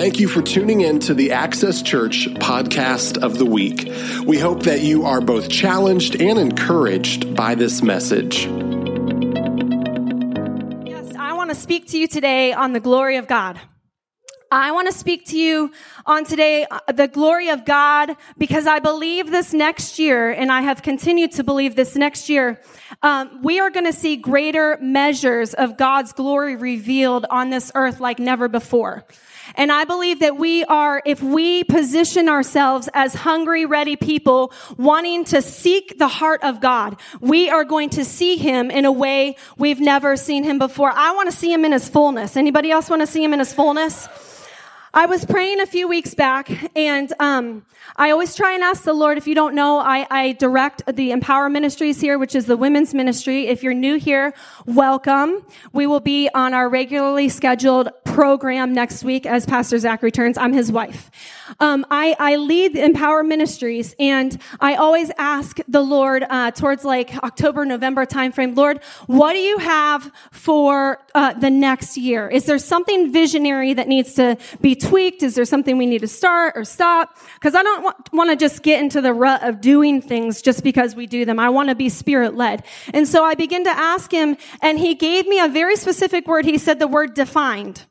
Thank you for tuning in to the Access Church podcast of the week. We hope that you are both challenged and encouraged by this message. Yes, I want to speak to you today on the glory of God. I want to speak to you on today uh, the glory of God because I believe this next year, and I have continued to believe this next year, um, we are going to see greater measures of God's glory revealed on this earth like never before. And I believe that we are, if we position ourselves as hungry, ready people wanting to seek the heart of God, we are going to see him in a way we've never seen him before. I want to see him in his fullness. Anybody else want to see him in his fullness? I was praying a few weeks back, and um, I always try and ask the Lord. If you don't know, I, I, direct the Empower Ministries here, which is the women's ministry. If you're new here, welcome. We will be on our regularly scheduled program next week as Pastor Zach returns. I'm his wife. Um, I, I, lead the Empower Ministries, and I always ask the Lord uh, towards like October, November timeframe. Lord, what do you have for uh, the next year? Is there something visionary that needs to be tweaked? Is there something we need to start or stop? Because I don't want, to just get into the rut of doing things just because we do them. I want to be spirit led. And so I begin to ask him, and he gave me a very specific word. He said the word defined.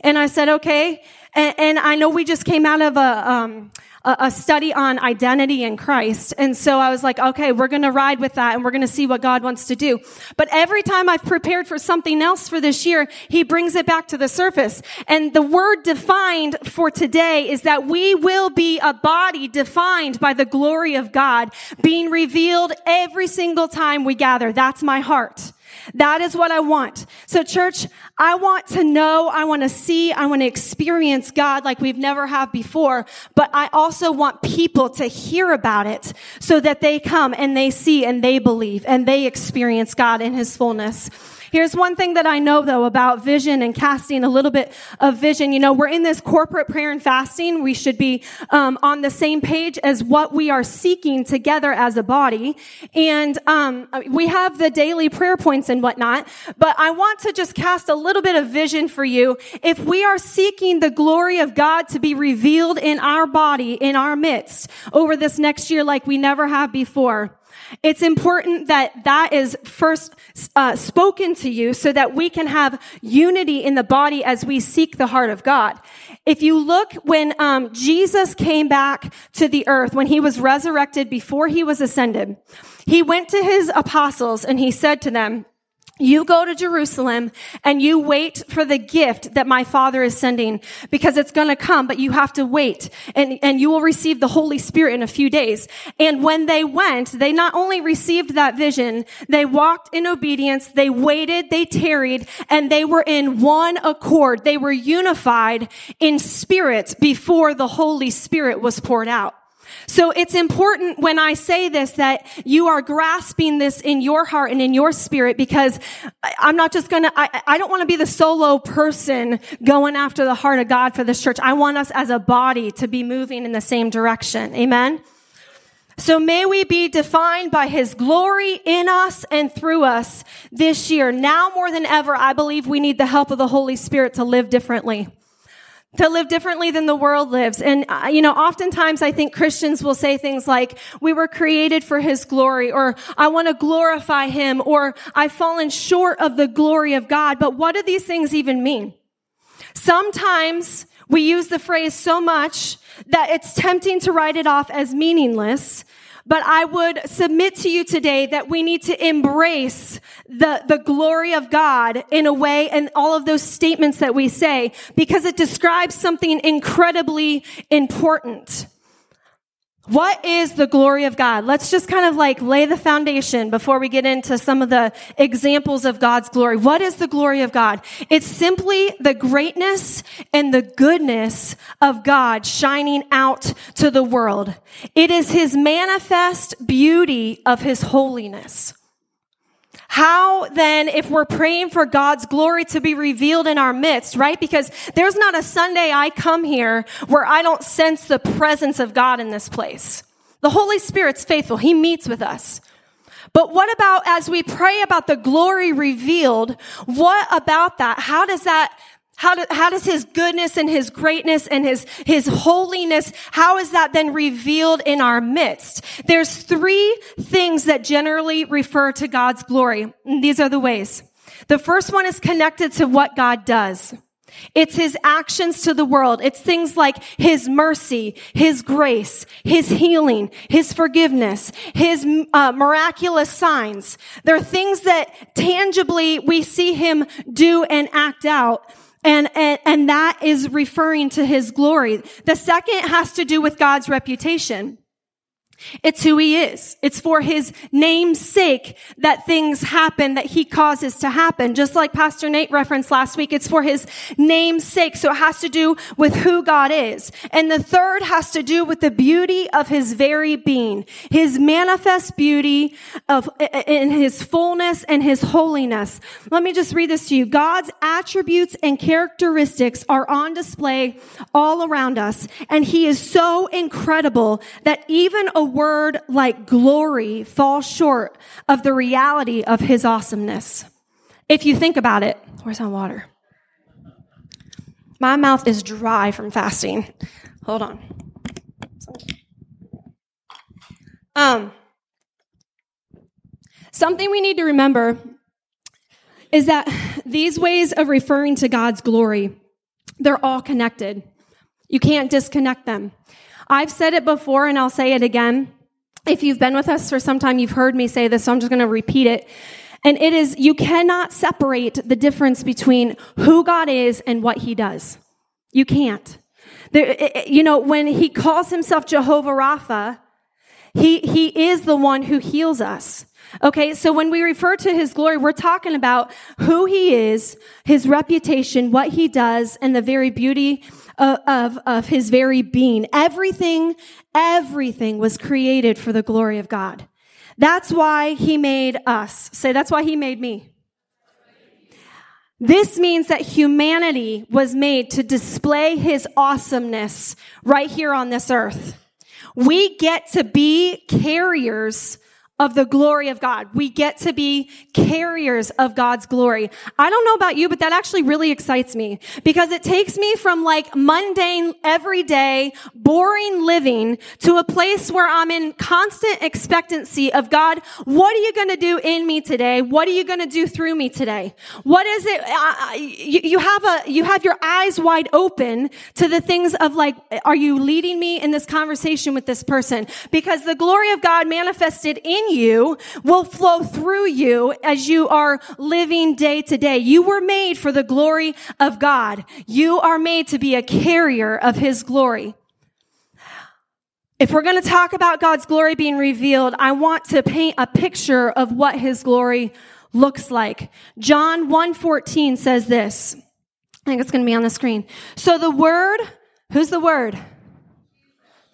And I said, okay. And, and I know we just came out of a, um, a, study on identity in Christ. And so I was like, okay, we're going to ride with that and we're going to see what God wants to do. But every time I've prepared for something else for this year, he brings it back to the surface. And the word defined for today is that we will be a body defined by the glory of God being revealed every single time we gather. That's my heart. That is what I want. So church, I want to know, I want to see, I want to experience God like we've never have before, but I also want people to hear about it so that they come and they see and they believe and they experience God in his fullness. Here's one thing that I know though about vision and casting a little bit of vision. You know, we're in this corporate prayer and fasting. We should be um, on the same page as what we are seeking together as a body. And um, we have the daily prayer points and whatnot. But I want to just cast a little bit of vision for you. If we are seeking the glory of God to be revealed in our body, in our midst, over this next year like we never have before. It's important that that is first uh, spoken to you so that we can have unity in the body as we seek the heart of God. If you look when um, Jesus came back to the earth, when he was resurrected before he was ascended, he went to his apostles and he said to them, you go to Jerusalem and you wait for the gift that my father is sending because it's going to come, but you have to wait and, and you will receive the Holy Spirit in a few days. And when they went, they not only received that vision, they walked in obedience, they waited, they tarried, and they were in one accord. They were unified in spirit before the Holy Spirit was poured out. So it's important when I say this that you are grasping this in your heart and in your spirit because I'm not just gonna, I, I don't want to be the solo person going after the heart of God for this church. I want us as a body to be moving in the same direction. Amen. So may we be defined by his glory in us and through us this year. Now more than ever, I believe we need the help of the Holy Spirit to live differently to live differently than the world lives. And, uh, you know, oftentimes I think Christians will say things like, we were created for his glory, or I want to glorify him, or I've fallen short of the glory of God. But what do these things even mean? Sometimes we use the phrase so much that it's tempting to write it off as meaningless. But I would submit to you today that we need to embrace the, the glory of God in a way and all of those statements that we say because it describes something incredibly important. What is the glory of God? Let's just kind of like lay the foundation before we get into some of the examples of God's glory. What is the glory of God? It's simply the greatness and the goodness of God shining out to the world. It is his manifest beauty of his holiness. How then, if we're praying for God's glory to be revealed in our midst, right? Because there's not a Sunday I come here where I don't sense the presence of God in this place. The Holy Spirit's faithful. He meets with us. But what about as we pray about the glory revealed? What about that? How does that How, do, how does his goodness and his greatness and his, his holiness, how is that then revealed in our midst? There's three things that generally refer to God's glory. And these are the ways. The first one is connected to what God does. It's his actions to the world. It's things like his mercy, his grace, his healing, his forgiveness, his uh, miraculous signs. They're things that tangibly we see him do and act out. And, and, and that is referring to his glory. The second has to do with God's reputation. It's who he is. It's for his name's sake that things happen that he causes to happen. Just like Pastor Nate referenced last week, it's for his name's sake. So it has to do with who God is. And the third has to do with the beauty of his very being, his manifest beauty of, in his fullness and his holiness. Let me just read this to you. God's attributes and characteristics are on display all around us. And he is so incredible that even a word like glory falls short of the reality of his awesomeness. If you think about it, where's my water? My mouth is dry from fasting. Hold on. Um, something we need to remember is that these ways of referring to God's glory, they're all connected. You can't disconnect them. I've said it before and I'll say it again. If you've been with us for some time, you've heard me say this, so I'm just going to repeat it. And it is, you cannot separate the difference between who God is and what he does. You can't. There, you know, when he calls himself Jehovah Rapha, he, he is the one who heals us. Okay, so when we refer to his glory, we're talking about who he is, his reputation, what he does, and the very beauty of, of, of his very being. Everything, everything was created for the glory of God. That's why he made us. Say, that's why he made me. This means that humanity was made to display his awesomeness right here on this earth. We get to be carriers of the glory of God. We get to be carriers of God's glory. I don't know about you, but that actually really excites me because it takes me from like mundane, everyday, boring living to a place where I'm in constant expectancy of God. What are you going to do in me today? What are you going to do through me today? What is it? You, you have a, you have your eyes wide open to the things of like, are you leading me in this conversation with this person? Because the glory of God manifested in in you will flow through you as you are living day to day. You were made for the glory of God. You are made to be a carrier of His glory. If we're going to talk about God's glory being revealed, I want to paint a picture of what His glory looks like. John 1:14 says this. I think it's going to be on the screen. So the word, who's the word?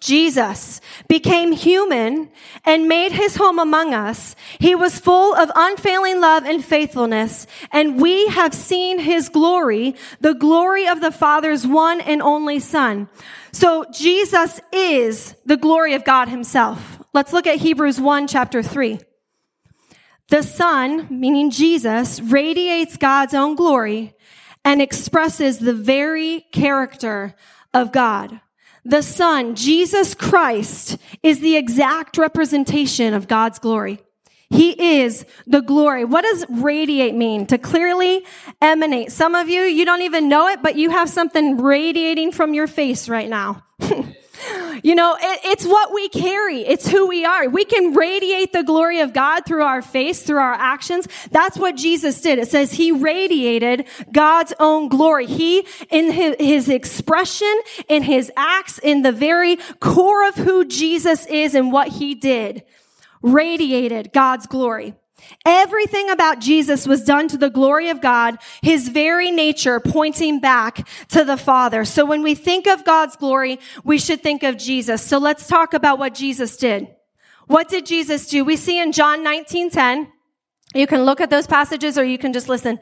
Jesus became human and made his home among us. He was full of unfailing love and faithfulness, and we have seen his glory, the glory of the Father's one and only Son. So Jesus is the glory of God himself. Let's look at Hebrews 1 chapter 3. The Son, meaning Jesus, radiates God's own glory and expresses the very character of God. The Son, Jesus Christ, is the exact representation of God's glory. He is the glory. What does radiate mean? To clearly emanate. Some of you, you don't even know it, but you have something radiating from your face right now. You know, it, it's what we carry. It's who we are. We can radiate the glory of God through our face, through our actions. That's what Jesus did. It says he radiated God's own glory. He, in his, his expression, in his acts, in the very core of who Jesus is and what he did, radiated God's glory. Everything about Jesus was done to the glory of God, his very nature pointing back to the Father. So when we think of God's glory, we should think of Jesus. So let's talk about what Jesus did. What did Jesus do? We see in John 19:10. You can look at those passages or you can just listen.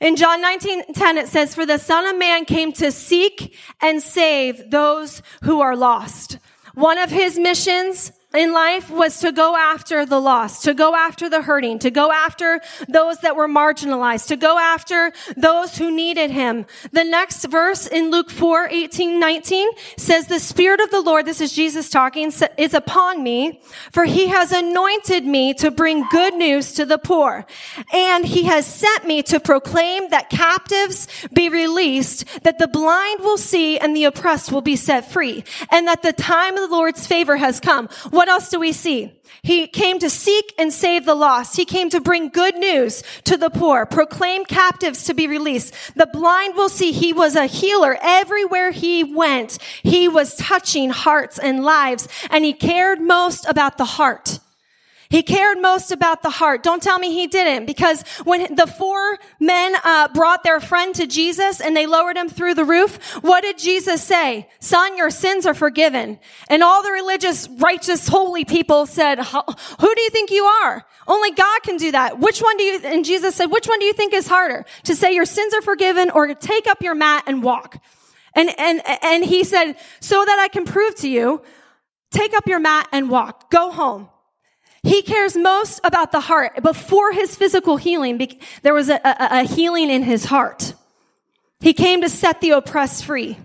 In John 19:10 it says for the son of man came to seek and save those who are lost. One of his missions in life was to go after the lost, to go after the hurting, to go after those that were marginalized, to go after those who needed him. The next verse in Luke 4, 18, 19 says, the Spirit of the Lord, this is Jesus talking, is upon me, for he has anointed me to bring good news to the poor. And he has sent me to proclaim that captives be released, that the blind will see and the oppressed will be set free, and that the time of the Lord's favor has come. What what else do we see? He came to seek and save the lost. He came to bring good news to the poor, proclaim captives to be released. The blind will see he was a healer. Everywhere he went, he was touching hearts and lives, and he cared most about the heart. He cared most about the heart. Don't tell me he didn't, because when the four men uh, brought their friend to Jesus and they lowered him through the roof, what did Jesus say? Son, your sins are forgiven. And all the religious, righteous, holy people said, "Who do you think you are? Only God can do that. Which one do you?" And Jesus said, "Which one do you think is harder, to say your sins are forgiven, or take up your mat and walk?" And and and he said, "So that I can prove to you." Take up your mat and walk. Go home. He cares most about the heart. Before his physical healing, there was a, a, a healing in his heart. He came to set the oppressed free.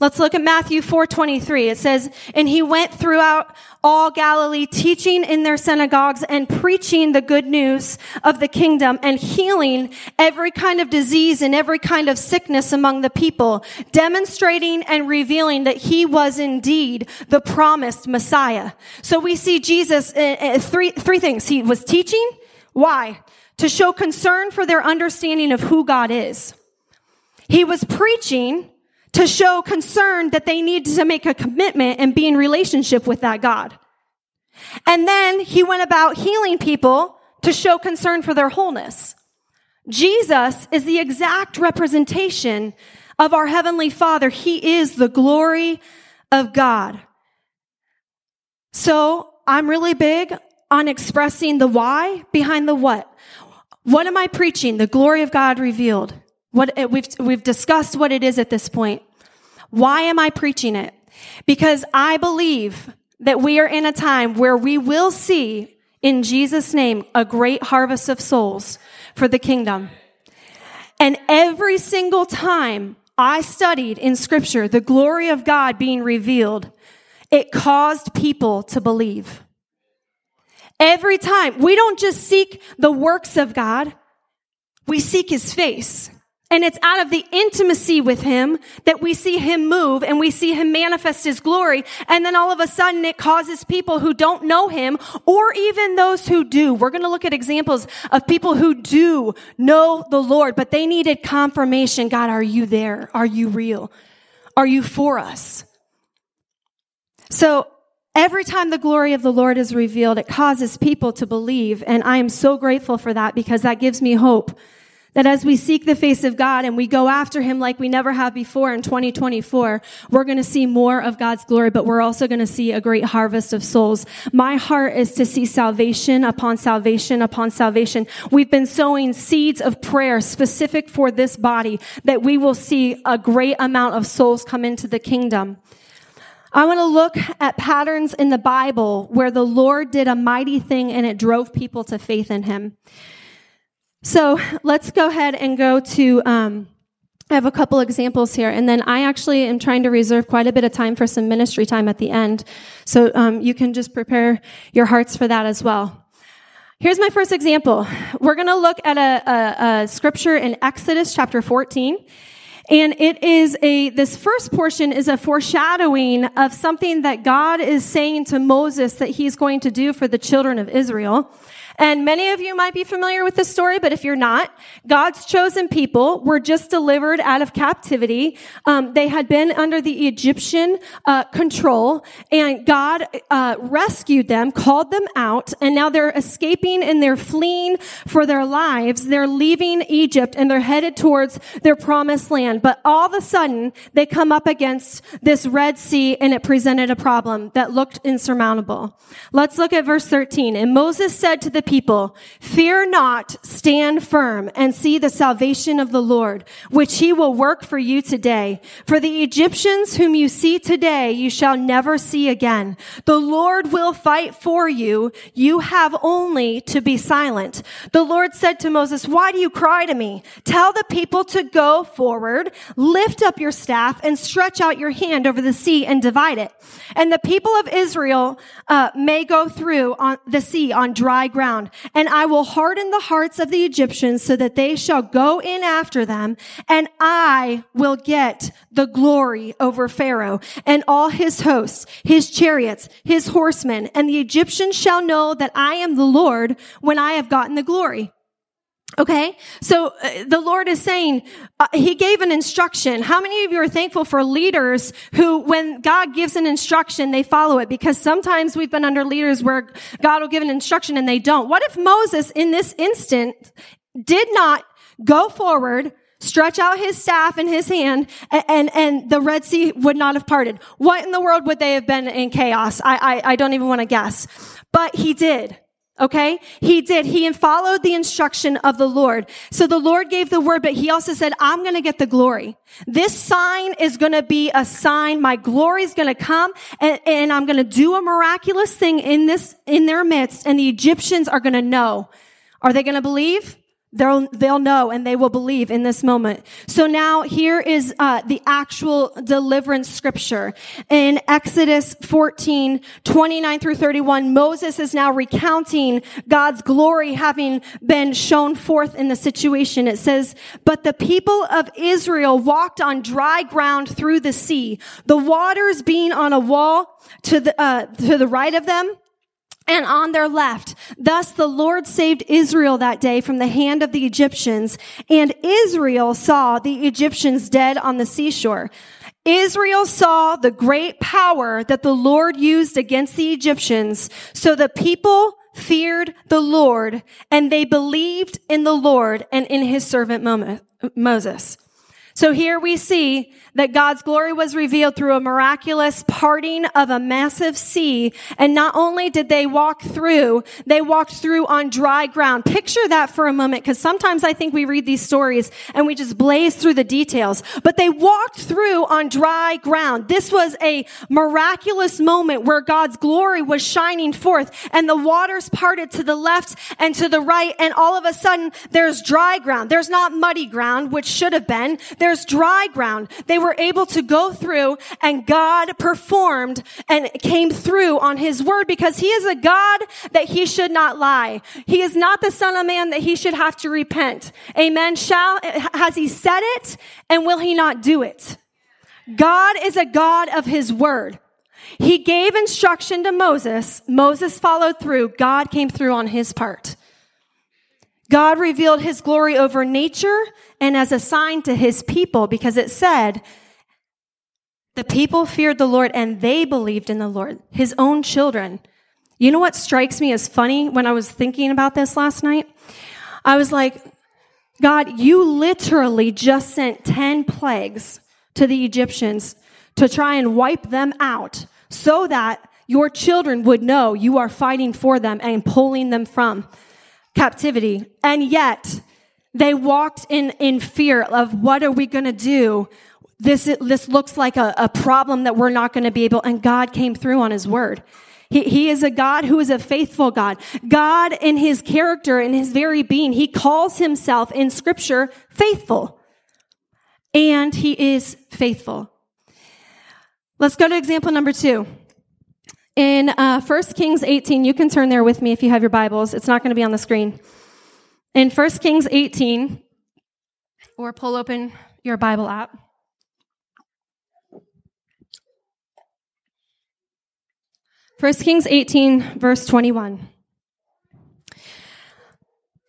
Let's look at Matthew 4:23. It says, "And he went throughout all Galilee, teaching in their synagogues and preaching the good news of the kingdom and healing every kind of disease and every kind of sickness among the people, demonstrating and revealing that he was indeed the promised Messiah." So we see Jesus uh, three three things. He was teaching, why? To show concern for their understanding of who God is. He was preaching to show concern that they need to make a commitment and be in relationship with that God. And then he went about healing people to show concern for their wholeness. Jesus is the exact representation of our Heavenly Father. He is the glory of God. So I'm really big on expressing the why behind the what. What am I preaching? The glory of God revealed. What uh, we've, we've discussed what it is at this point. Why am I preaching it? Because I believe that we are in a time where we will see in Jesus' name a great harvest of souls for the kingdom. And every single time I studied in scripture the glory of God being revealed, it caused people to believe. Every time we don't just seek the works of God, we seek his face. And it's out of the intimacy with him that we see him move and we see him manifest his glory. And then all of a sudden it causes people who don't know him or even those who do. We're going to look at examples of people who do know the Lord, but they needed confirmation. God, are you there? Are you real? Are you for us? So Every time the glory of the Lord is revealed, it causes people to believe. And I am so grateful for that because that gives me hope that as we seek the face of God and we go after Him like we never have before in 2024, we're going to see more of God's glory, but we're also going to see a great harvest of souls. My heart is to see salvation upon salvation upon salvation. We've been sowing seeds of prayer specific for this body that we will see a great amount of souls come into the kingdom. I want to look at patterns in the Bible where the Lord did a mighty thing and it drove people to faith in Him. So let's go ahead and go to. Um, I have a couple examples here, and then I actually am trying to reserve quite a bit of time for some ministry time at the end. So um, you can just prepare your hearts for that as well. Here's my first example. We're going to look at a, a, a scripture in Exodus chapter 14. And it is a, this first portion is a foreshadowing of something that God is saying to Moses that he's going to do for the children of Israel. And many of you might be familiar with this story, but if you're not, God's chosen people were just delivered out of captivity. Um, they had been under the Egyptian uh, control, and God uh, rescued them, called them out, and now they're escaping and they're fleeing for their lives. They're leaving Egypt and they're headed towards their promised land. But all of a sudden, they come up against this Red Sea, and it presented a problem that looked insurmountable. Let's look at verse 13. And Moses said to the people, fear not, stand firm and see the salvation of the Lord, which he will work for you today. For the Egyptians whom you see today, you shall never see again. The Lord will fight for you. You have only to be silent. The Lord said to Moses, why do you cry to me? Tell the people to go forward, lift up your staff and stretch out your hand over the sea and divide it. And the people of Israel uh, may go through on the sea on dry ground. And I will harden the hearts of the Egyptians so that they shall go in after them. And I will get the glory over Pharaoh and all his hosts, his chariots, his horsemen. And the Egyptians shall know that I am the Lord when I have gotten the glory. Okay, so uh, the Lord is saying, uh, He gave an instruction. How many of you are thankful for leaders who, when God gives an instruction, they follow it? Because sometimes we've been under leaders where God will give an instruction and they don't. What if Moses, in this instant, did not go forward, stretch out his staff in his hand, and, and, and, the Red Sea would not have parted? What in the world would they have been in chaos? I, I, I don't even want to guess. But he did. Okay? He did. He followed the instruction of the Lord. So the Lord gave the word, but he also said, I'm going to get the glory. This sign is going to be a sign. My glory is going to come and, and I'm going to do a miraculous thing in this, in their midst. And the Egyptians are going to know. Are they going to believe? They'll, they'll know and they will believe in this moment. So now here is uh, the actual deliverance scripture. In Exodus 14, 29 through 31, Moses is now recounting God's glory having been shown forth in the situation. It says, But the people of Israel walked on dry ground through the sea, the waters being on a wall to the, uh, to the right of them and on their left. Thus the Lord saved Israel that day from the hand of the Egyptians, and Israel saw the Egyptians dead on the seashore. Israel saw the great power that the Lord used against the Egyptians, so the people feared the Lord, and they believed in the Lord and in his servant Moses. So here we see that God's glory was revealed through a miraculous parting of a massive sea. And not only did they walk through, they walked through on dry ground. Picture that for a moment, because sometimes I think we read these stories and we just blaze through the details. But they walked through on dry ground. This was a miraculous moment where God's glory was shining forth and the waters parted to the left and to the right. And all of a sudden there's dry ground. There's not muddy ground, which should have been. There's dry ground. They were able to go through and God performed and came through on his word because he is a God that he should not lie. He is not the son of man that he should have to repent. Amen. Shall, has he said it and will he not do it? God is a God of his word. He gave instruction to Moses. Moses followed through. God came through on his part. God revealed his glory over nature and as a sign to his people because it said, the people feared the Lord and they believed in the Lord, his own children. You know what strikes me as funny when I was thinking about this last night? I was like, God, you literally just sent 10 plagues to the Egyptians to try and wipe them out so that your children would know you are fighting for them and pulling them from captivity. And yet they walked in, in fear of what are we going to do? This, this looks like a, a problem that we're not going to be able, and God came through on his word. He, he is a God who is a faithful God. God in his character, in his very being, he calls himself in scripture faithful. And he is faithful. Let's go to example number two. In uh, 1 Kings 18, you can turn there with me if you have your Bibles. It's not going to be on the screen. In 1 Kings 18, or pull open your Bible app. First Kings 18, verse 21.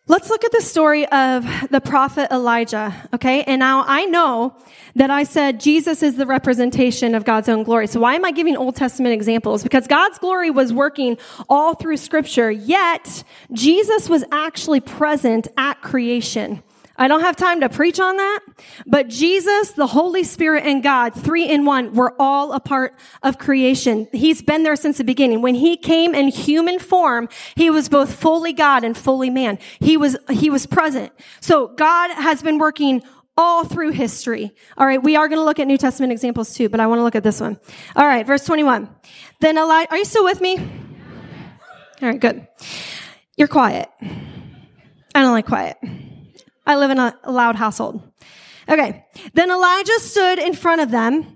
Let's look at the story of the prophet Elijah, okay? And now I know that I said Jesus is the representation of God's own glory. So why am I giving Old Testament examples? Because God's glory was working all through scripture, yet Jesus was actually present at creation. I don't have time to preach on that, but Jesus, the Holy Spirit, and God, three in one, were all a part of creation. He's been there since the beginning. When he came in human form, he was both fully God and fully man. He was, he was present. So God has been working all through history. All right, we are going to look at New Testament examples too, but I want to look at this one. All right, verse 21. Then Elijah, are you still with me? All right, good. You're quiet. I don't like quiet. I live in a loud household. Okay. Then Elijah stood in front of them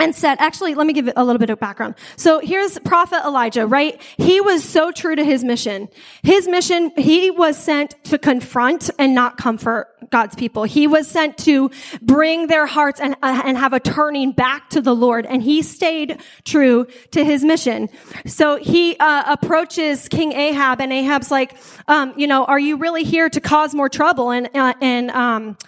and said, actually, let me give a little bit of background. So here's prophet Elijah, right? He was so true to his mission. His mission, he was sent to confront and not comfort God's people. He was sent to bring their hearts and, uh, and have a turning back to the Lord. And he stayed true to his mission. So he uh, approaches King Ahab and Ahab's like, um, you know, are you really here to cause more trouble? And, uh, and, um,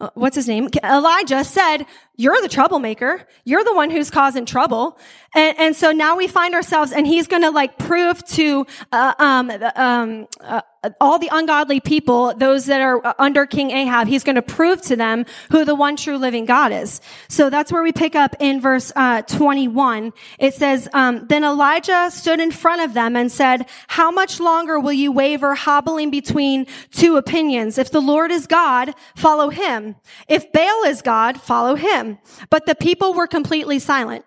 uh, what's his name? Elijah said, you're the troublemaker. You're the one who's causing trouble. And, and so now we find ourselves, and he's going to like prove to, uh, um, um, uh, all the ungodly people, those that are under King Ahab, he's going to prove to them who the one true living God is. So that's where we pick up in verse uh, 21. It says, um, "Then Elijah stood in front of them and said, How much longer will you waver, hobbling between two opinions? If the Lord is God, follow him. If Baal is God, follow him." But the people were completely silent.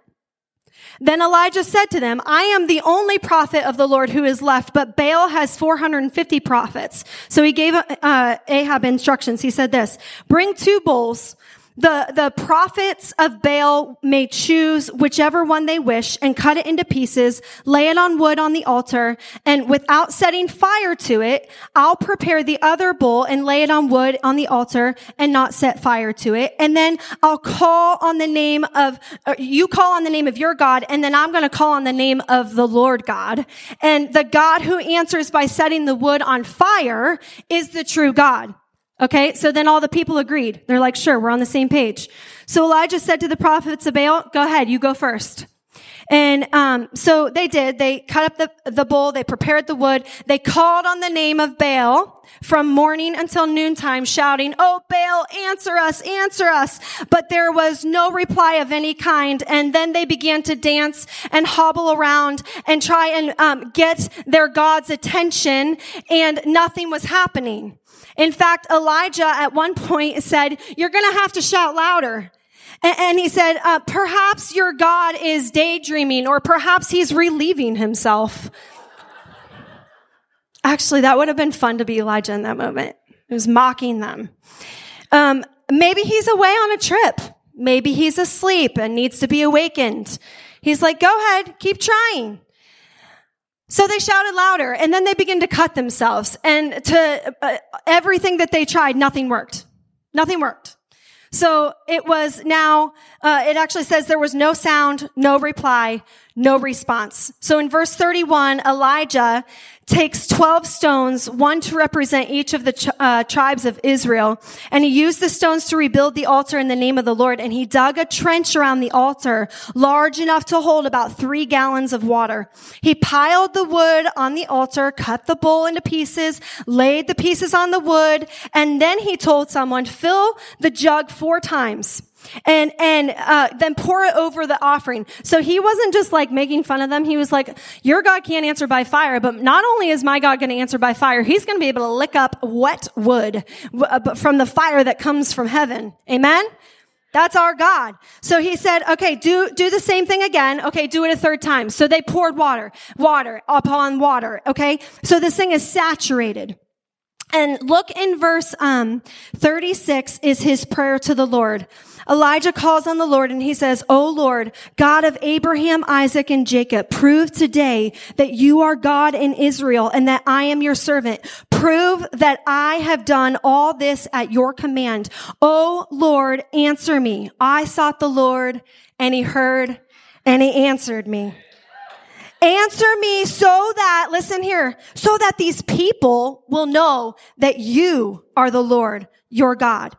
Then Elijah said to them, I am the only prophet of the Lord who is left, but Baal has 450 prophets. So he gave uh, Ahab instructions. He said this, bring two bulls the, the prophets of Baal may choose whichever one they wish and cut it into pieces, lay it on wood on the altar, and without setting fire to it, I'll prepare the other bull and lay it on wood on the altar and not set fire to it. And then I'll call on the name of, uh, you call on the name of your God, and then I'm going to call on the name of the Lord God. And the God who answers by setting the wood on fire is the true God. Okay, so then all the people agreed. They're like, sure, we're on the same page. So Elijah said to the prophets of Baal, go ahead, you go first. And um, so they did. They cut up the, the bull. They prepared the wood. They called on the name of Baal from morning until noontime, shouting, "Oh Baal, answer us, answer us!" But there was no reply of any kind. And then they began to dance and hobble around and try and um, get their God's attention, and nothing was happening. In fact, Elijah at one point said, you're going to have to shout louder. And, he said, uh, perhaps your God is daydreaming or perhaps he's relieving himself. Actually, that would have been fun to be Elijah in that moment. He was mocking them. Um, maybe he's away on a trip. Maybe he's asleep and needs to be awakened. He's like, go ahead, keep trying. So they shouted louder and then they began to cut themselves and to uh, everything that they tried, nothing worked. Nothing worked. So it was now, uh, it actually says there was no sound, no reply, no response. So in verse 31, Elijah takes 12 stones, one to represent each of the uh, tribes of Israel, and he used the stones to rebuild the altar in the name of the Lord, and he dug a trench around the altar, large enough to hold about three gallons of water. He piled the wood on the altar, cut the bull into pieces, laid the pieces on the wood, and then he told someone, fill the jug four times and and uh, then pour it over the offering. So he wasn't just like making fun of them. He was like, "Your God can't answer by fire, but not only is my God going to answer by fire, He's going to be able to lick up wet wood uh, from the fire that comes from heaven." Amen. That's our God. So he said, okay, do, do the same thing again. Okay, do it a third time. So they poured water, water upon water. Okay. So this thing is saturated. And look in verse, um, 36 is his prayer to the Lord. Elijah calls on the Lord and he says, O Lord, God of Abraham, Isaac, and Jacob, prove today that you are God in Israel and that I am your servant. Prove that I have done all this at your command. O Lord, answer me. I sought the Lord and he heard and he answered me. Answer me so that, listen here, so that these people will know that you are the Lord, your God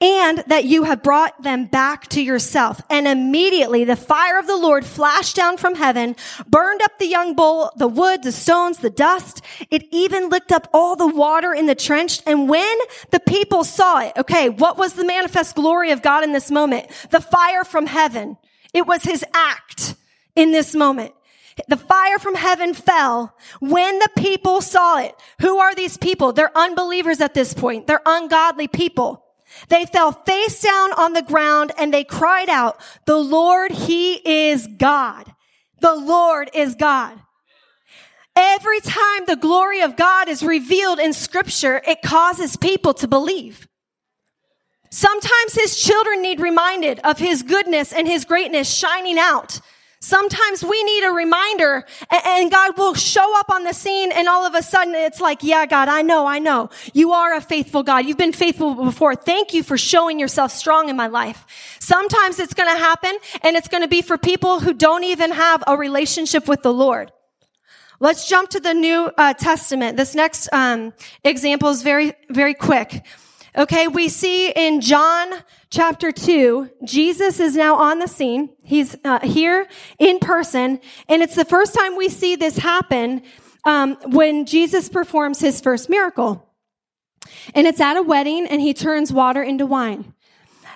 and that you have brought them back to yourself. And immediately the fire of the Lord flashed down from heaven, burned up the young bull, the wood, the stones, the dust. It even licked up all the water in the trench. And when the people saw it, okay, what was the manifest glory of God in this moment? The fire from heaven. It was his act in this moment. The fire from heaven fell when the people saw it. Who are these people? They're unbelievers at this point. They're ungodly people. They fell face down on the ground and they cried out, the Lord, He is God. The Lord is God. Every time the glory of God is revealed in scripture, it causes people to believe. Sometimes his children need reminded of his goodness and his greatness shining out. Sometimes we need a reminder and God will show up on the scene and all of a sudden it's like, yeah, God, I know, I know. You are a faithful God. You've been faithful before. Thank you for showing yourself strong in my life. Sometimes it's going to happen and it's going to be for people who don't even have a relationship with the Lord. Let's jump to the New uh, Testament. This next um, example is very, very quick. Okay, we see in John chapter 2, Jesus is now on the scene. He's uh, here in person, and it's the first time we see this happen um, when Jesus performs his first miracle. And it's at a wedding, and he turns water into wine.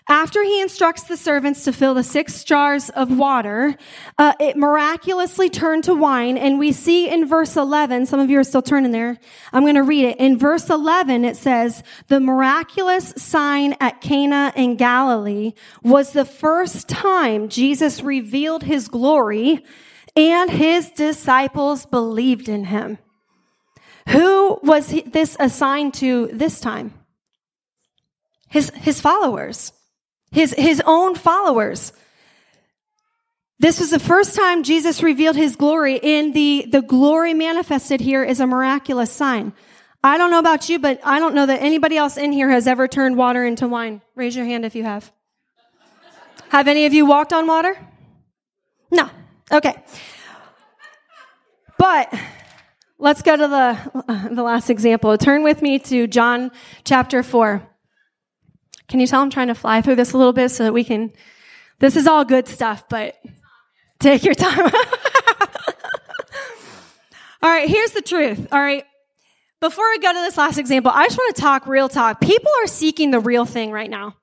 After he instructs the servants to fill the six jars of water, uh, it miraculously turned to wine. And we see in verse 11, some of you are still turning there. I'm going to read it. In verse 11, it says, the miraculous sign at Cana in Galilee was the first time Jesus revealed his glory and his disciples believed in him. Who was this assigned to this time? His, his followers his, his own followers. This was the first time Jesus revealed his glory in the, the glory manifested here is a miraculous sign. I don't know about you, but I don't know that anybody else in here has ever turned water into wine. Raise your hand if you have. have any of you walked on water? No. Okay. But let's go to the, the last example. Turn with me to John chapter 4. Can you tell I'm trying to fly through this a little bit so that we can? This is all good stuff, but take your time. all right, here's the truth. All right. Before I go to this last example, I just want to talk real talk. People are seeking the real thing right now.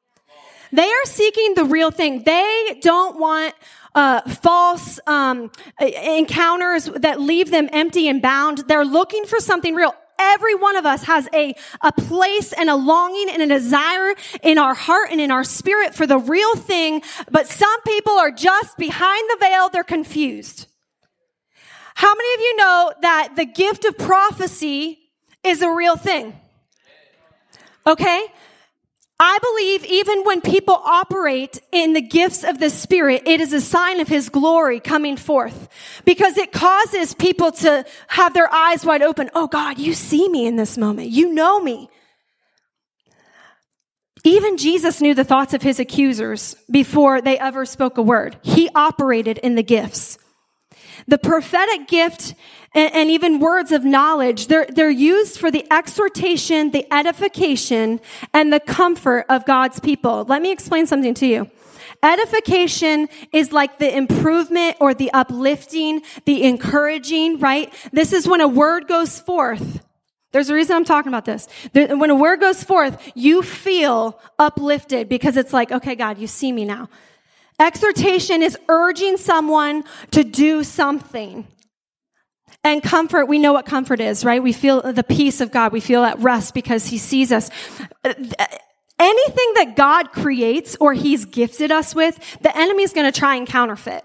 They are seeking the real thing. They don't want uh, false um, encounters that leave them empty and bound. They're looking for something real. Every one of us has a, a place and a longing and a desire in our heart and in our spirit for the real thing, but some people are just behind the veil, they're confused. How many of you know that the gift of prophecy is a real thing? Okay? I believe even when people operate in the gifts of the Spirit, it is a sign of His glory coming forth because it causes people to have their eyes wide open. Oh God, you see me in this moment. You know me. Even Jesus knew the thoughts of his accusers before they ever spoke a word. He operated in the gifts. The prophetic gift and, and, even words of knowledge, they're, they're used for the exhortation, the edification, and the comfort of God's people. Let me explain something to you. Edification is like the improvement or the uplifting, the encouraging, right? This is when a word goes forth. There's a reason I'm talking about this. When a word goes forth, you feel uplifted because it's like, okay, God, you see me now. Exhortation is urging someone to do something. And comfort, we know what comfort is, right? We feel the peace of God. We feel at rest because He sees us. Anything that God creates or He's gifted us with, the enemy is going to try and counterfeit.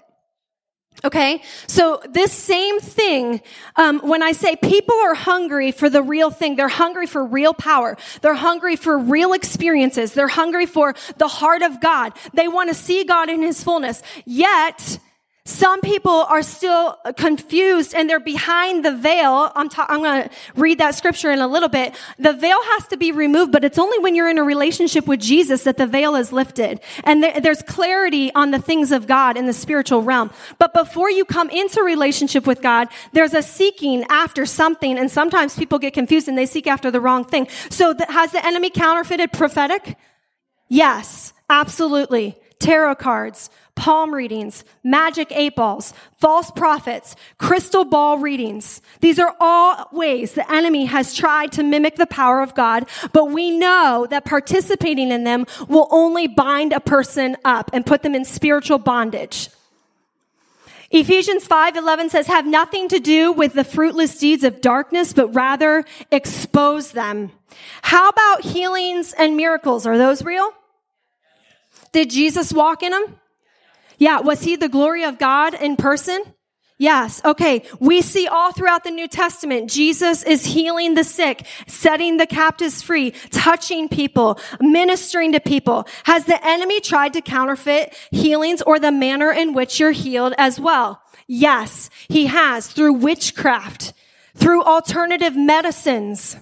Okay, so this same thing, um, when I say people are hungry for the real thing, they're hungry for real power. They're hungry for real experiences. They're hungry for the heart of God. They want to see God in His fullness. Yet, some people are still confused and they're behind the veil. I'm, ta- I'm going to read that scripture in a little bit. The veil has to be removed, but it's only when you're in a relationship with Jesus that the veil is lifted. And there, there's clarity on the things of God in the spiritual realm. But before you come into relationship with God, there's a seeking after something. And sometimes people get confused and they seek after the wrong thing. So th- has the enemy counterfeited prophetic? Yes, absolutely. Tarot cards, palm readings, magic eight balls, false prophets, crystal ball readings. These are all ways the enemy has tried to mimic the power of God, but we know that participating in them will only bind a person up and put them in spiritual bondage. Ephesians 5:11 says have nothing to do with the fruitless deeds of darkness but rather expose them. How about healings and miracles? Are those real? Did Jesus walk in them? Yeah. Was he the glory of God in person? Yes. Okay. We see all throughout the New Testament, Jesus is healing the sick, setting the captives free, touching people, ministering to people. Has the enemy tried to counterfeit healings or the manner in which you're healed as well? Yes, he has through witchcraft, through alternative medicines.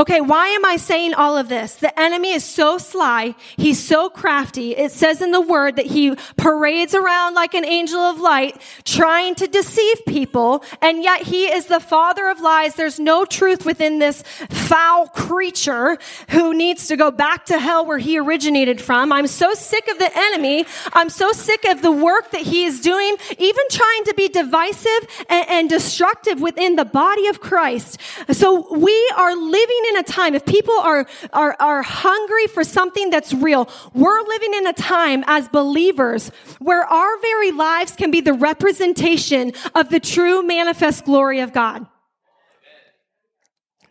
Okay, why am I saying all of this? The enemy is so sly. He's so crafty. It says in the word that he parades around like an angel of light, trying to deceive people. And yet he is the father of lies. There's no truth within this foul creature who needs to go back to hell where he originated from. I'm so sick of the enemy. I'm so sick of the work that he is doing, even trying to be divisive and, and destructive within the body of Christ. So we are living in a time, if people are, are, are hungry for something that's real, we're living in a time as believers where our very lives can be the representation of the true manifest glory of God.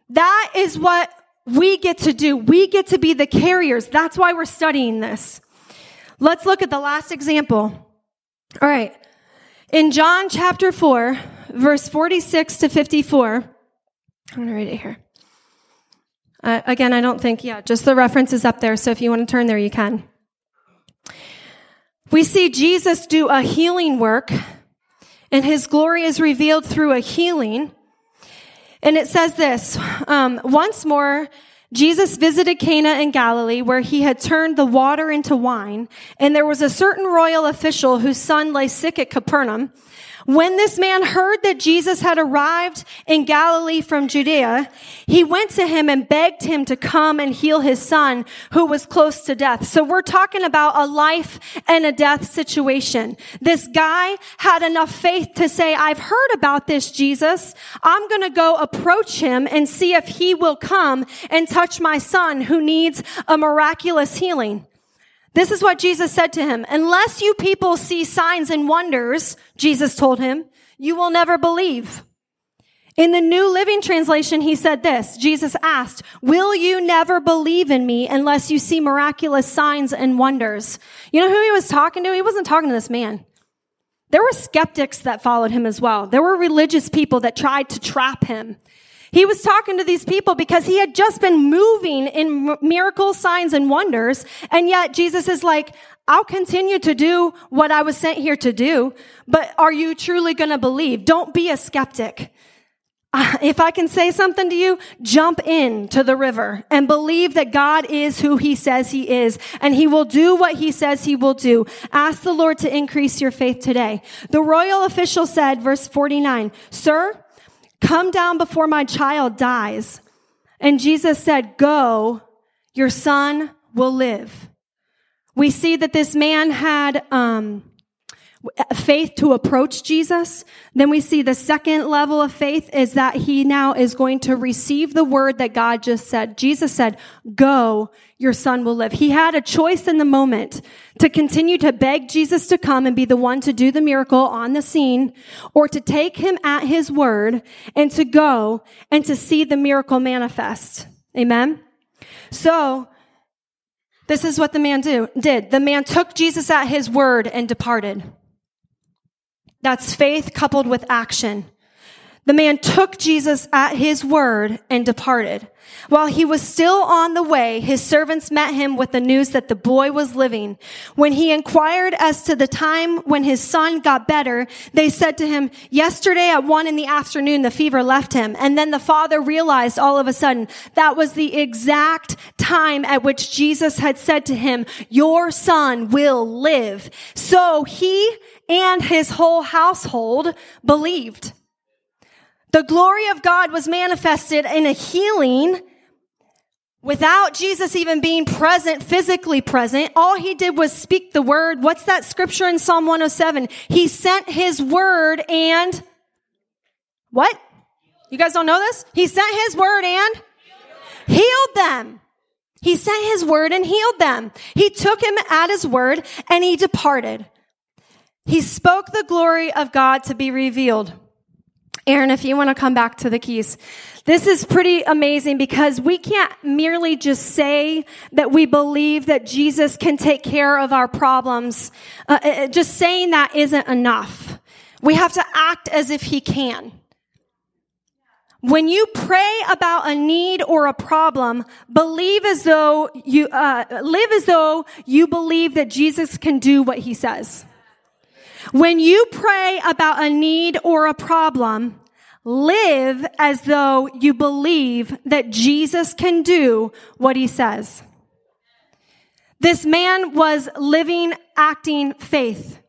That is what we get to do. We get to be the carriers. That's why we're studying this. Let's look at the last example. All right. In John chapter 4, verse 46 to 54, I'm going to read it here. Uh, again, I don't think, yeah, just the reference is up there. So if you want to turn there, you can. We see Jesus do a healing work, and his glory is revealed through a healing. And it says this um, Once more, Jesus visited Cana in Galilee, where he had turned the water into wine, and there was a certain royal official whose son lay sick at Capernaum. When this man heard that Jesus had arrived in Galilee from Judea, he went to him and begged him to come and heal his son who was close to death. So we're talking about a life and a death situation. This guy had enough faith to say, I've heard about this Jesus. I'm going to go approach him and see if he will come and touch my son who needs a miraculous healing. This is what Jesus said to him. Unless you people see signs and wonders, Jesus told him, you will never believe. In the New Living Translation, he said this. Jesus asked, will you never believe in me unless you see miraculous signs and wonders? You know who he was talking to? He wasn't talking to this man. There were skeptics that followed him as well. There were religious people that tried to trap him. He was talking to these people because he had just been moving in miracles, signs, and wonders. And yet Jesus is like, I'll continue to do what I was sent here to do, but are you truly going to believe? Don't be a skeptic. Uh, if I can say something to you, jump in to the river and believe that God is who he says he is and he will do what he says he will do. Ask the Lord to increase your faith today. The royal official said, verse 49, sir, Come down before my child dies. And Jesus said, Go, your son will live. We see that this man had um, faith to approach Jesus. Then we see the second level of faith is that he now is going to receive the word that God just said. Jesus said, go, your son will live. He had a choice in the moment to continue to beg Jesus to come and be the one to do the miracle on the scene or to take him at his word and to go and to see the miracle manifest. Amen. So, this is what the man do, did. The man took Jesus at his word and departed. That's faith coupled with action. The man took Jesus at his word and departed. While he was still on the way, his servants met him with the news that the boy was living. When he inquired as to the time when his son got better, they said to him, yesterday at one in the afternoon, the fever left him. And then the father realized all of a sudden that was the exact time at which Jesus had said to him, your son will live. So he and his whole household believed. The glory of God was manifested in a healing Without Jesus even being present, physically present, all he did was speak the word. What's that scripture in Psalm 107? He sent his word and what? You guys don't know this? He sent his word and healed them. He sent his word and healed them. He took him at his word and he departed. He spoke the glory of God to be revealed. Aaron, if you want to come back to the keys. This is pretty amazing because we can't merely just say that we believe that Jesus can take care of our problems. Uh, uh just saying that isn't enough. We have to act as if he can. When you pray about a need or a problem, believe as though you uh, live as though you believe that Jesus can do what he says. When you pray about a need or a problem, live as though you believe that Jesus can do what he says. This man was living, acting faith.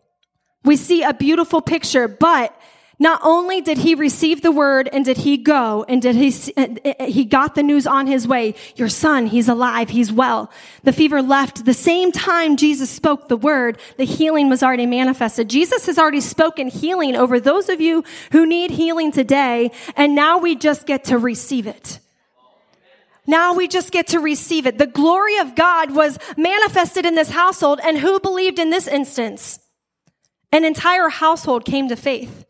We see a beautiful picture, but not only did he receive the word and did he go and did he, uh, uh, uh, he got the news on his way. Your son, he's alive. He's well. The fever left the same time Jesus spoke the word. The healing was already manifested. Jesus has already spoken healing over those of you who need healing today. And now we just get to receive it. Now we just get to receive it. The glory of God was manifested in this household. And who believed in this instance? An entire household came to faith.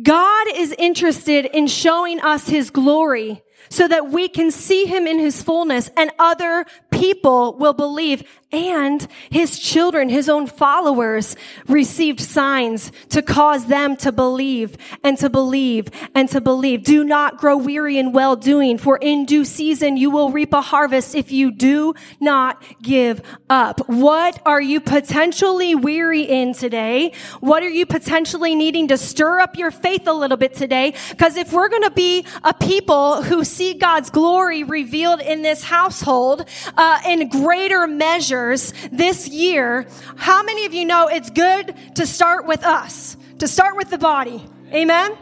God is interested in showing us his glory so that we can see him in his fullness and other people will believe and his children, his own followers received signs to cause them to believe and to believe and to believe. Do not grow weary in well doing for in due season you will reap a harvest if you do not give up. What are you potentially weary in today? What are you potentially needing to stir up your faith a little bit today? Because if we're going to be a people who see God's glory revealed in this household uh, in greater measures this year, how many of you know it's good to start with us, to start with the body? Amen?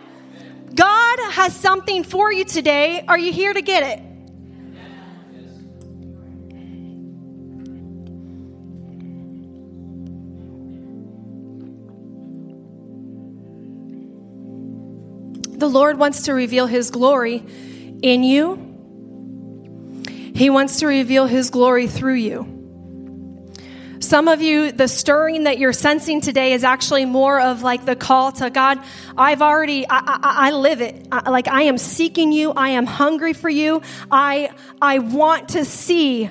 God has something for you today. Are you here to get it? The Lord wants to reveal His glory in you. He wants to reveal His glory through you. Some of you, the stirring that you're sensing today is actually more of like the call to God. I've already, I, I, I live it. I, like I am seeking you. I am hungry for you. I, I want to see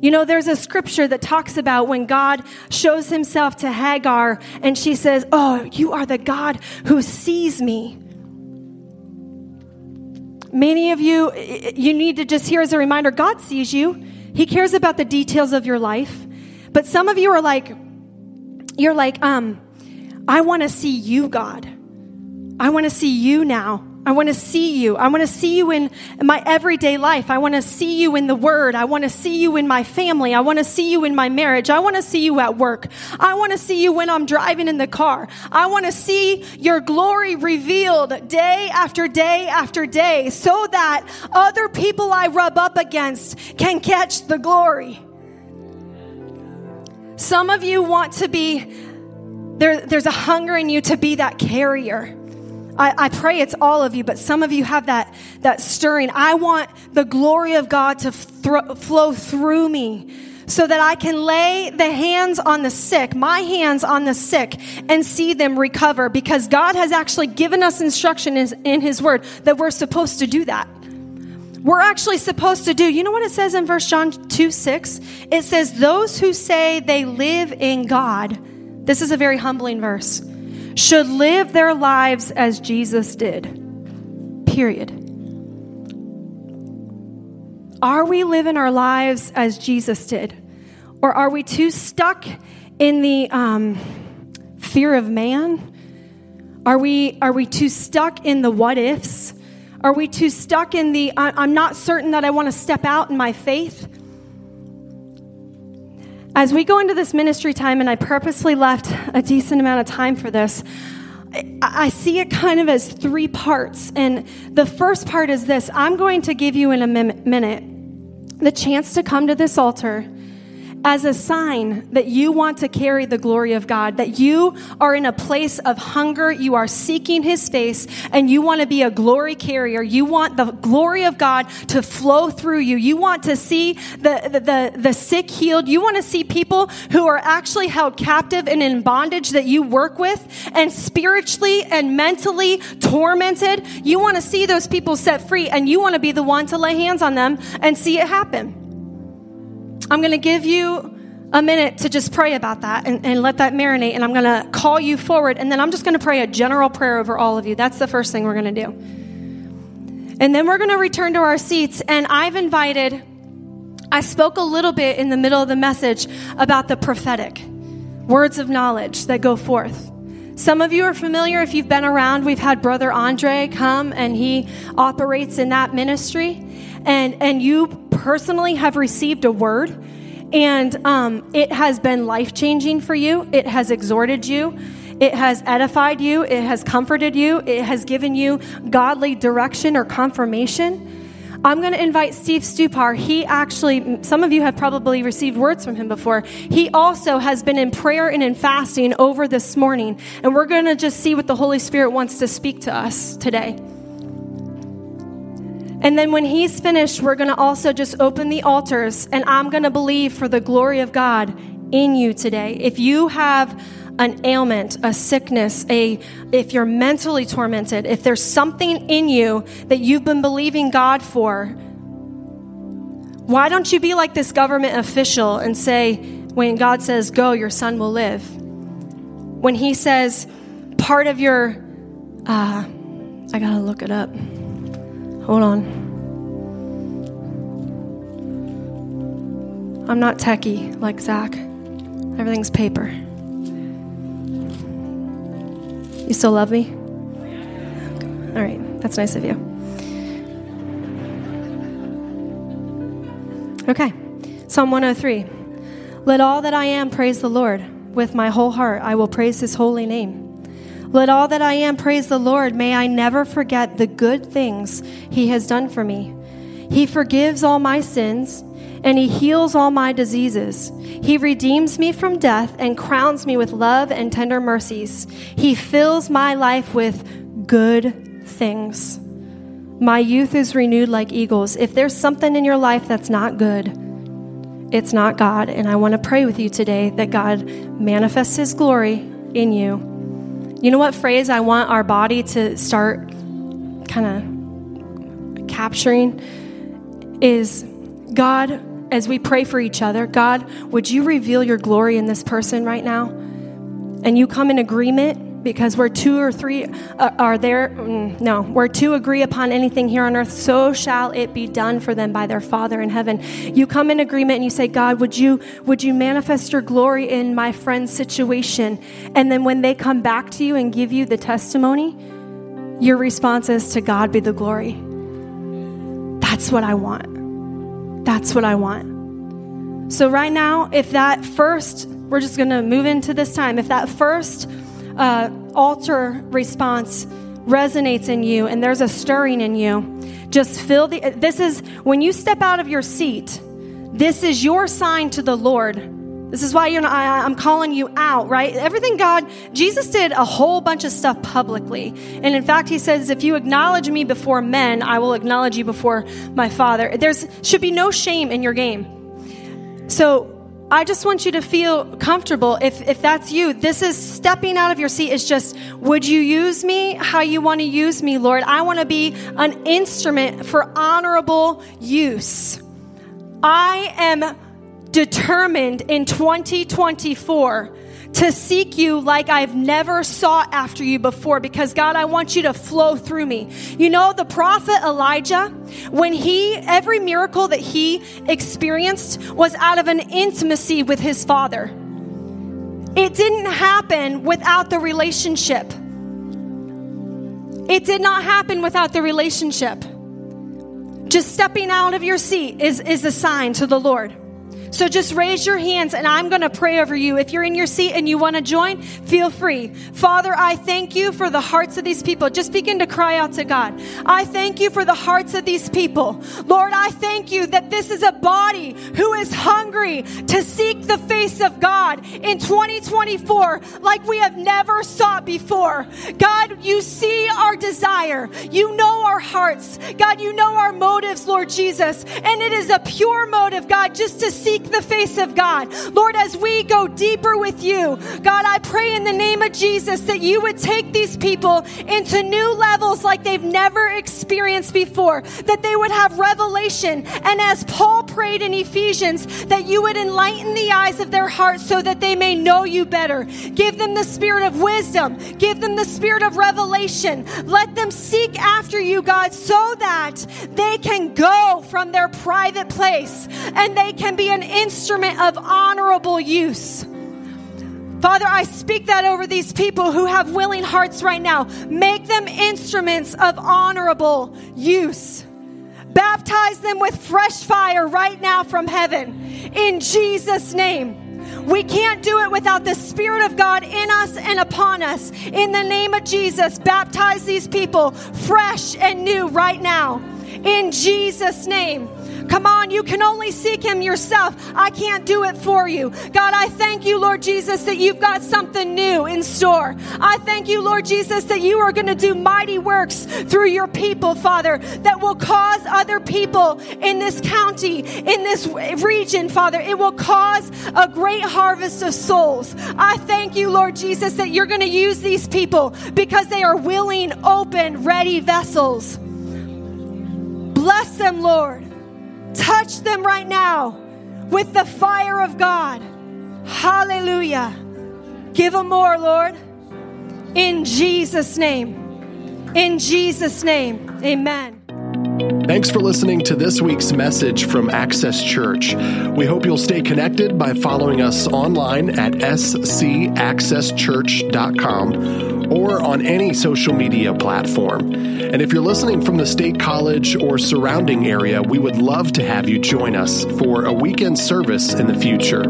you know, there's a scripture that talks about when God shows himself to Hagar and she says, Oh, you are the God who sees me. Many of you, you need to just hear as a reminder God sees you, He cares about the details of your life. But some of you are like, you're like, um, I want to see you, God. I want to see you now. I want to see you. I want to see you in my everyday life. I want to see you in the word. I want to see you in my family. I want to see you in my marriage. I want to see you at work. I want to see you when I'm driving in the car. I want to see your glory revealed day after day after day so that other people I rub up against can catch the glory. Some of you want to be, there, there's a hunger in you to be that carrier. I, I, pray it's all of you, but some of you have that, that stirring. I want the glory of God to flow through me so that I can lay the hands on the sick, my hands on the sick, and see them recover because God has actually given us instruction in, in His Word that we're supposed to do that we're actually supposed to do. You know what it says in verse John 2 6? It says, Those who say they live in God, this is a very humbling verse, should live their lives as Jesus did. Period. Are we living our lives as Jesus did? Or are we too stuck in the um, fear of man? Are we, are we too stuck in the what ifs? Are we too stuck in the, I'm not certain that I want to step out in my faith? As we go into this ministry time, and I purposely left a decent amount of time for this, I see it kind of as three parts. And the first part is this I'm going to give you in a minute the chance to come to this altar as a sign that you want to carry the glory of God, that you are in a place of hunger, you are seeking His face, and you want to be a glory carrier. You want the glory of God to flow through you. You want to see the, the, the, the sick healed. You want to see people who are actually held captive and in bondage that you work with, and spiritually and mentally tormented. You want to see those people set free, and you want to be the one to lay hands on them and see it happen. I'm going to give you a minute to just pray about that and, and let that marinate. And I'm going to call you forward. And then I'm just going to pray a general prayer over all of you. That's the first thing we're going to do. And then we're going to return to our seats. And I've invited, I spoke a little bit in the middle of the message about the prophetic words of knowledge that go forth. Some of you are familiar if you've been around. We've had Brother Andre come and he operates in that ministry. And, and you personally have received a word and um, it has been life changing for you, it has exhorted you. It has edified you. It has comforted you. It has given you godly direction or confirmation. I'm going to invite Steve Stupar. He actually, some of you have probably received words from him before. He also has been in prayer and in fasting over this morning. And we're going to just see what the Holy Spirit wants to speak to us today. And then when he's finished, we're going to also just open the altars, and I'm going to believe for the glory of God in you today. If you have an ailment, a sickness, a if you're mentally tormented, if there's something in you that you've been believing God for, why don't you be like this government official and say, when God says go, your son will live? When he says, part of your, uh, I gotta look it up. Hold on. I'm not techie like Zach. Everything's paper. You still love me? All right, that's nice of you. Okay, Psalm 103. Let all that I am praise the Lord. With my whole heart, I will praise his holy name. Let all that I am praise the Lord. May I never forget the good things He has done for me. He forgives all my sins and He heals all my diseases. He redeems me from death and crowns me with love and tender mercies. He fills my life with good things. My youth is renewed like eagles. If there's something in your life that's not good, it's not God. And I want to pray with you today that God manifests His glory in you you know what phrase I want our body to start kind of capturing is God, as we pray for each other, God, would you reveal your glory in this person right now? And you come in agreement because where two or three uh, are there, mm, no, where two agree upon anything here on earth, so shall it be done for them by their Father in heaven. You come in agreement and you say, God, would you, would you manifest your glory in my friend's situation? And then when they come back to you and give you the testimony, your response is to God be the glory. That's what I want. That's what I want. So, right now, if that first, we're just going to move into this time, if that first uh, altar response resonates in you and there's a stirring in you, just feel the. This is when you step out of your seat, this is your sign to the Lord. This is why you're not, I, I'm calling you out, right? Everything God, Jesus did a whole bunch of stuff publicly. And in fact, he says, if you acknowledge me before men, I will acknowledge you before my Father. There's should be no shame in your game. So I just want you to feel comfortable. If, if that's you, this is stepping out of your seat. Is just, would you use me how you want to use me, Lord? I want to be an instrument for honorable use. I am determined in 2024 to seek you like I've never sought after you before because God, I want you to flow through me. You know, the prophet Elijah, when he, every miracle that he experienced was out of an intimacy with his father. It didn't happen without the relationship. It did not happen without the relationship. Just stepping out of your seat is, is a sign to the Lord. So just raise your hands and I'm going to pray over you. If you're in your seat and you want to join, feel free. Father, I thank you for the hearts of these people. Just begin to cry out to God. I thank you for the hearts of these people. Lord, I thank you that this is a body who is hungry to seek the face of God in 2024 like we have never sought before. God, you see our desire. You know our hearts. God, you know our motives, Lord Jesus. And it is a pure motive, God, just to seek the face of God. Lord, as we go deeper with you, God, I pray in the name of Jesus that you would take these people into new levels like they've never experienced before, that they would have revelation. And as Paul prayed in Ephesians, that you would enlighten the eyes of their hearts so that they may know you better. Give them the spirit of wisdom, give them the spirit of revelation. Let them seek after you, God, so that they can go from their private place and they can be an instrument of honorable use. Father, I speak that over these people who have willing hearts right now. Make them instruments of honorable use. Baptize them with fresh fire right now from heaven. In Jesus' name. We can't do it without the Spirit of God in us and upon us. In the name of Jesus, baptize these people fresh and new right now. In Jesus' name. Come on, you can only seek Him yourself. I can't do it for you. God, I thank you, Lord Jesus, that you've got something new in store. I thank you, Lord Jesus, that you are going to do mighty works through your people, Father, that will cause other people in this county, in this region, Father, it will cause a great harvest of souls. I thank you, Lord Jesus, that you're going to use these people because they are willing, open, ready vessels. Bless them, Lord. Touch them right now with the fire of God. Hallelujah. Give them more, Lord. In Jesus' name. In Jesus' name. Amen. Thanks for listening to this week's message from Access Church. We hope you'll stay connected by following us online at scaccesschurch.com or on any social media platform. And if you're listening from the State College or surrounding area, we would love to have you join us for a weekend service in the future.